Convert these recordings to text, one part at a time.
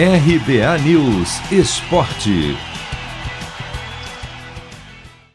RBA News Esporte.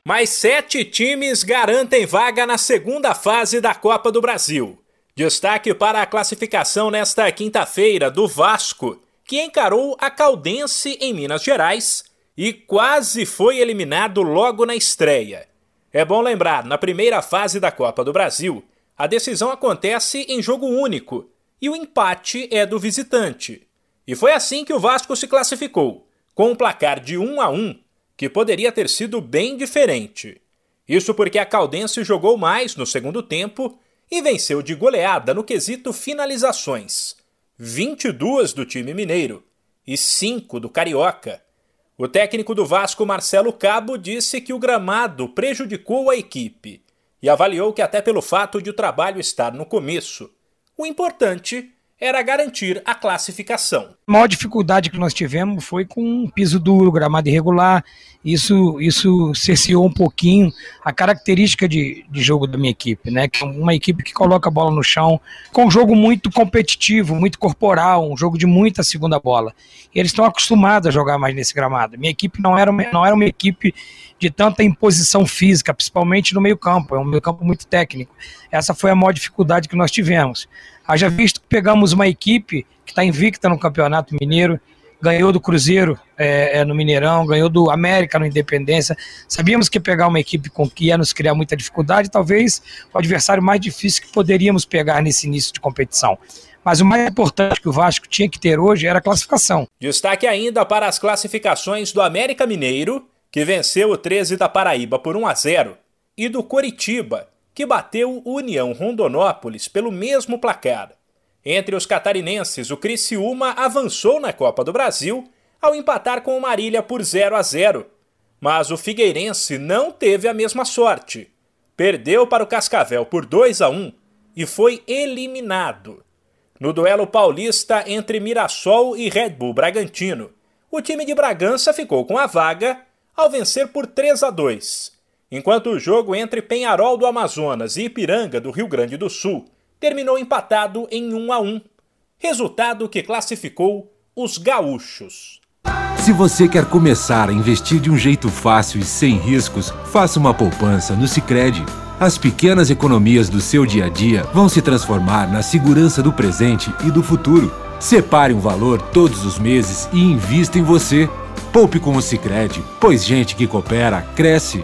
Mais sete times garantem vaga na segunda fase da Copa do Brasil. Destaque para a classificação nesta quinta-feira do Vasco, que encarou a Caldense em Minas Gerais e quase foi eliminado logo na estreia. É bom lembrar, na primeira fase da Copa do Brasil, a decisão acontece em jogo único e o empate é do visitante. E foi assim que o Vasco se classificou, com um placar de 1 a 1, que poderia ter sido bem diferente. Isso porque a Caldense jogou mais no segundo tempo e venceu de goleada no quesito finalizações. 22 do time mineiro e 5 do Carioca. O técnico do Vasco, Marcelo Cabo, disse que o gramado prejudicou a equipe e avaliou que, até pelo fato de o trabalho estar no começo, o importante era garantir a classificação. A maior dificuldade que nós tivemos foi com piso duro, gramado irregular. Isso, isso cerceou um pouquinho a característica de, de jogo da minha equipe, né? Que é uma equipe que coloca a bola no chão, com um jogo muito competitivo, muito corporal, um jogo de muita segunda bola. E eles estão acostumados a jogar mais nesse gramado. Minha equipe não era, uma, não era uma equipe de tanta imposição física, principalmente no meio-campo. É um meio-campo muito técnico. Essa foi a maior dificuldade que nós tivemos. Haja visto que pegamos uma equipe que está invicta no Campeonato Mineiro, ganhou do Cruzeiro é, é, no Mineirão, ganhou do América no Independência. Sabíamos que pegar uma equipe com que ia nos criar muita dificuldade, talvez o adversário mais difícil que poderíamos pegar nesse início de competição. Mas o mais importante que o Vasco tinha que ter hoje era a classificação. Destaque ainda para as classificações do América Mineiro, que venceu o 13 da Paraíba por 1 a 0, e do Coritiba, que bateu o União Rondonópolis pelo mesmo placar. Entre os catarinenses, o Criciúma avançou na Copa do Brasil ao empatar com o Marília por 0 a 0. Mas o Figueirense não teve a mesma sorte. Perdeu para o Cascavel por 2 a 1 e foi eliminado. No duelo paulista entre Mirassol e Red Bull Bragantino, o time de Bragança ficou com a vaga ao vencer por 3 a 2 enquanto o jogo entre Penharol do Amazonas e Ipiranga do Rio Grande do Sul terminou empatado em 1 a 1, resultado que classificou os gaúchos. Se você quer começar a investir de um jeito fácil e sem riscos, faça uma poupança no Sicredi. As pequenas economias do seu dia a dia vão se transformar na segurança do presente e do futuro. Separe um valor todos os meses e invista em você. Poupe com o Sicredi, pois gente que coopera cresce